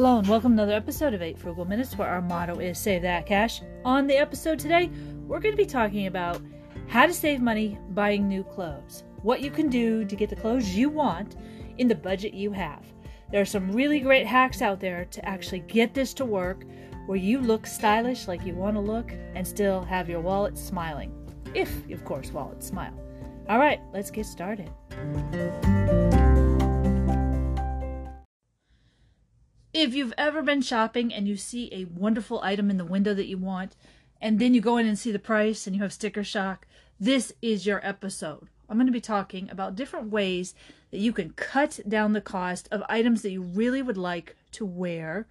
Hello and welcome to another episode of 8 Frugal Minutes where our motto is Save That Cash. On the episode today, we're going to be talking about how to save money buying new clothes, what you can do to get the clothes you want in the budget you have. There are some really great hacks out there to actually get this to work where you look stylish like you want to look and still have your wallet smiling. If, of course, wallets smile. All right, let's get started. If you've ever been shopping and you see a wonderful item in the window that you want, and then you go in and see the price and you have sticker shock, this is your episode. I'm going to be talking about different ways that you can cut down the cost of items that you really would like to wear,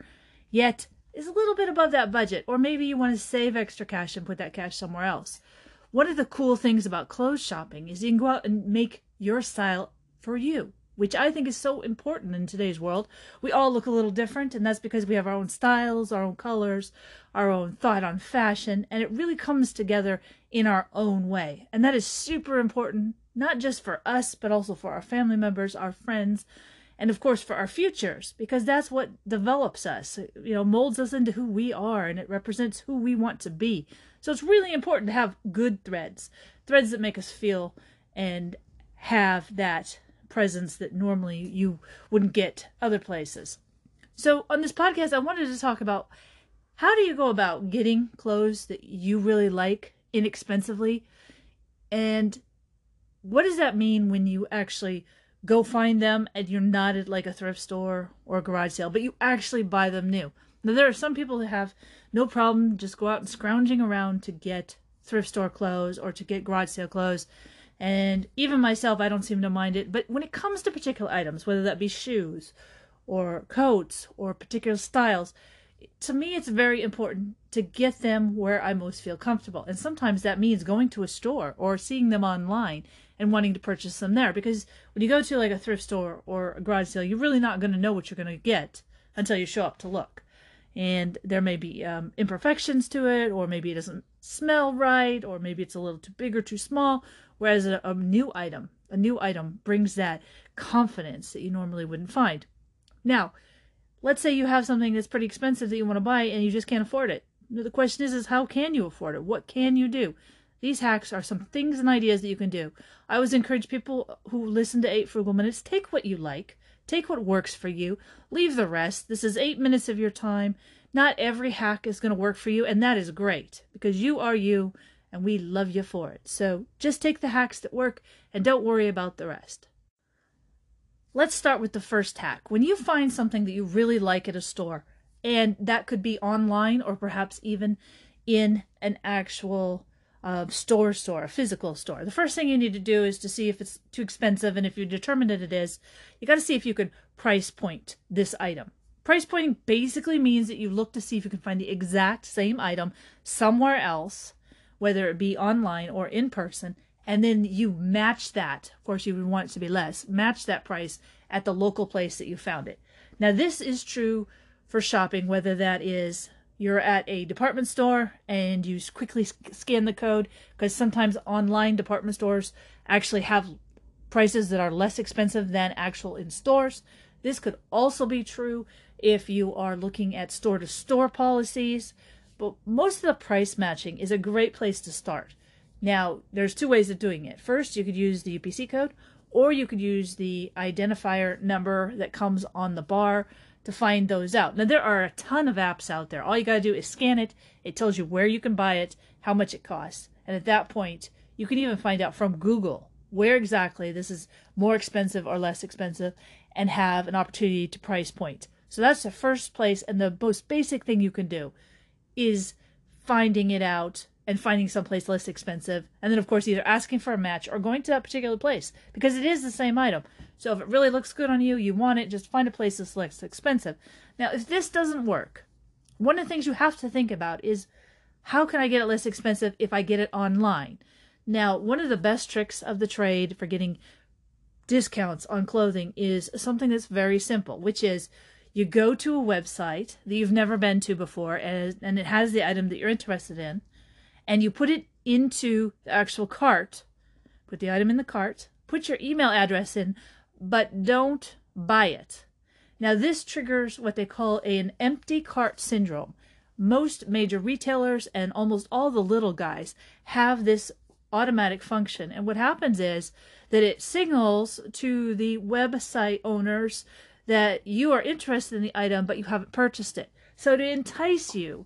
yet is a little bit above that budget, or maybe you want to save extra cash and put that cash somewhere else. One of the cool things about clothes shopping is you can go out and make your style for you which I think is so important in today's world. We all look a little different, and that's because we have our own styles, our own colors, our own thought on fashion, and it really comes together in our own way. And that is super important, not just for us, but also for our family members, our friends, and of course for our futures, because that's what develops us, you know, molds us into who we are, and it represents who we want to be. So it's really important to have good threads, threads that make us feel and have that presence that normally you wouldn't get other places. So, on this podcast, I wanted to talk about how do you go about getting clothes that you really like inexpensively? And what does that mean when you actually go find them and you're not at like a thrift store or a garage sale, but you actually buy them new? Now, there are some people that have no problem just go out and scrounging around to get thrift store clothes or to get garage sale clothes and even myself, I don't seem to mind it. But when it comes to particular items, whether that be shoes or coats or particular styles, to me, it's very important to get them where I most feel comfortable. And sometimes that means going to a store or seeing them online and wanting to purchase them there. Because when you go to like a thrift store or a garage sale, you're really not going to know what you're going to get until you show up to look. And there may be um, imperfections to it, or maybe it doesn't smell right, or maybe it's a little too big or too small, Whereas a, a new item, a new item brings that confidence that you normally wouldn't find. Now, let's say you have something that's pretty expensive that you want to buy and you just can't afford it. The question is, is how can you afford it? What can you do? These hacks are some things and ideas that you can do. I always encourage people who listen to 8 Frugal Minutes, take what you like, take what works for you, leave the rest. This is 8 minutes of your time. Not every hack is going to work for you, and that is great because you are you and we love you for it. So just take the hacks that work and don't worry about the rest. Let's start with the first hack. When you find something that you really like at a store, and that could be online or perhaps even in an actual uh, store store, a physical store. The first thing you need to do is to see if it's too expensive, and if you determine that it is, you got to see if you could price point this item. Price pointing basically means that you look to see if you can find the exact same item somewhere else whether it be online or in person, and then you match that. Of course, you would want it to be less. Match that price at the local place that you found it. Now, this is true for shopping, whether that is you're at a department store and you quickly scan the code, because sometimes online department stores actually have prices that are less expensive than actual in stores. This could also be true if you are looking at store to store policies but most of the price matching is a great place to start. Now, there's two ways of doing it. First, you could use the UPC code, or you could use the identifier number that comes on the bar to find those out. Now, there are a ton of apps out there. All you got to do is scan it, it tells you where you can buy it, how much it costs. And at that point, you can even find out from Google where exactly this is more expensive or less expensive and have an opportunity to price point. So that's the first place and the most basic thing you can do is finding it out and finding someplace less expensive. And then, of course, either asking for a match or going to that particular place because it is the same item. So if it really looks good on you, you want it, just find a place that's less expensive. Now, if this doesn't work, one of the things you have to think about is how can I get it less expensive if I get it online? Now, one of the best tricks of the trade for getting discounts on clothing is something that's very simple, which is you go to a website that you've never been to before and, and it has the item that you're interested in and you put it into the actual cart put the item in the cart put your email address in but don't buy it Now, this triggers what they call an empty cart syndrome. Most major retailers and almost all the little guys have this automatic function. And what happens is that it signals to the website owners that you are interested in the item, but you haven't purchased it. So to entice you,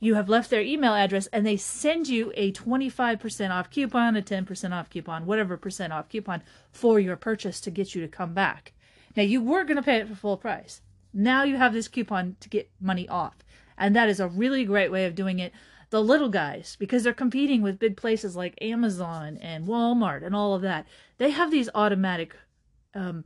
you have left their email address and they send you a 25% off coupon, a 10% off coupon, whatever percent off coupon for your purchase to get you to come back. Now, you were going to pay it for full price. Now you have this coupon to get money off. And that is a really great way of doing it. The little guys, because they're competing with big places like Amazon and Walmart and all of that, they have these automatic um,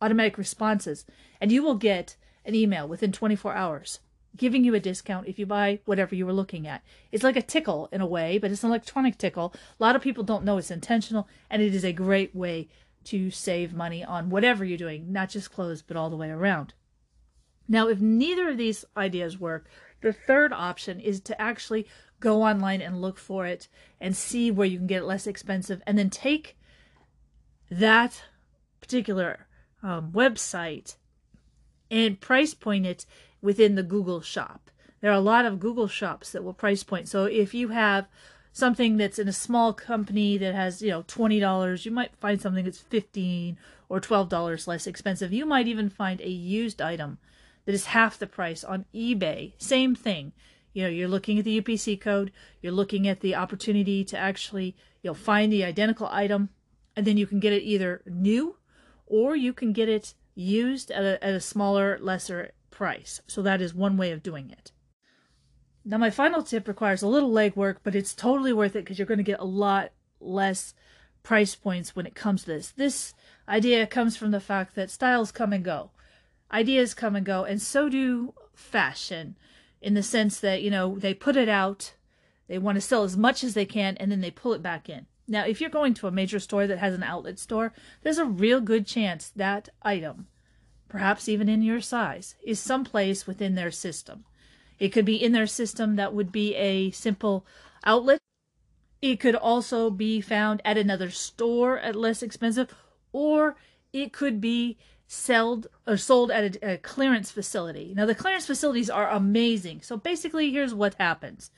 automatic responses, and you will get an email within 24 hours giving you a discount if you buy whatever you were looking at. It's like a tickle in a way, but it's an electronic tickle. A lot of people don't know it's intentional, and it is a great way to save money on whatever you're doing, not just clothes, but all the way around. Now, if neither of these ideas work, the third option is to actually go online and look for it and see where you can get it less expensive, and then take that particular um, website and price point it within the Google shop. There are a lot of Google shops that will price point. So if you have something that's in a small company that has, you know, $20, you might find something that's 15 or $12 less expensive. You might even find a used item that is half the price on eBay. Same thing. You know, you're looking at the UPC code, you're looking at the opportunity to actually, you know, find the identical item and then you can get it either new or you can get it used at a, at a smaller, lesser price. So that is one way of doing it. Now, my final tip requires a little legwork, but it's totally worth it because you're going to get a lot less price points when it comes to this. This idea comes from the fact that styles come and go, ideas come and go, and so do fashion in the sense that, you know, they put it out, they want to sell as much as they can, and then they pull it back in. Now, if you're going to a major store that has an outlet store, there's a real good chance that item, perhaps even in your size, is someplace within their system. It could be in their system that would be a simple outlet. It could also be found at another store at less expensive, or it could be sold or sold at a, a clearance facility. Now the clearance facilities are amazing. So basically here's what happens.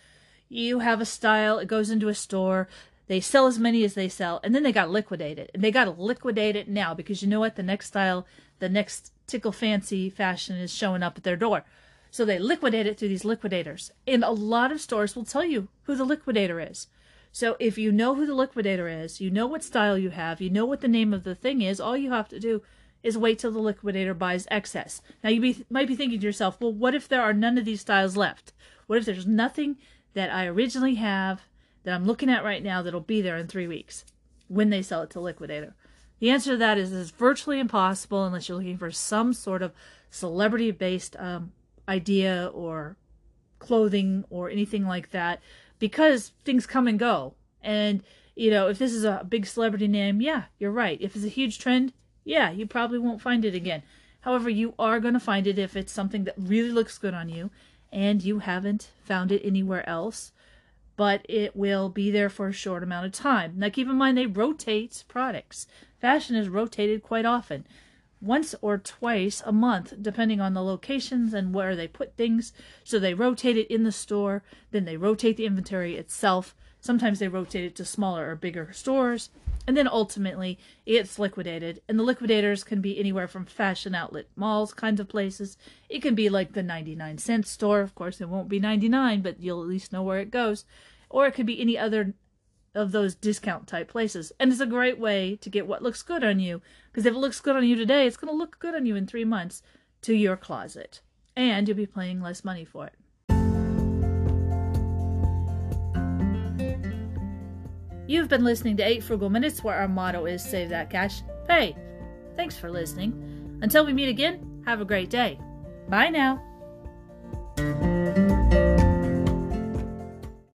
You have a style, it goes into a store, they sell as many as they sell, and then they got liquidated. And they got to liquidate it now because you know what? The next style, the next tickle fancy fashion is showing up at their door. So they liquidate it through these liquidators. And a lot of stores will tell you who the liquidator is. So if you know who the liquidator is, you know what style you have, you know what the name of the thing is, all you have to do is wait till the liquidator buys excess. Now you be, might be thinking to yourself, well, what if there are none of these styles left? What if there's nothing that I originally have that I'm looking at right now that'll be there in three weeks when they sell it to liquidator? The answer to that is it's virtually impossible unless you're looking for some sort of celebrity based um, idea or clothing or anything like that because things come and go. And, you know, if this is a big celebrity name, yeah, you're right. If it's a huge trend, yeah, you probably won't find it again. However, you are going to find it if it's something that really looks good on you and you haven't found it anywhere else, but it will be there for a short amount of time. Now, keep in mind, they rotate products. Fashion is rotated quite often once or twice a month, depending on the locations and where they put things. So they rotate it in the store, then they rotate the inventory itself. Sometimes they rotate it to smaller or bigger stores, and then ultimately it's liquidated. And the liquidators can be anywhere from fashion outlet malls kinds of places. It can be like the 99 cent store. Of course, it won't be 99, but you'll at least know where it goes. Or it could be any other of those discount type places. And it's a great way to get what looks good on you. Because if it looks good on you today, it's going to look good on you in three months to your closet. And you'll be paying less money for it. You've been listening to 8 Frugal Minutes, where our motto is Save That Cash, Pay. Thanks for listening. Until we meet again, have a great day. Bye now.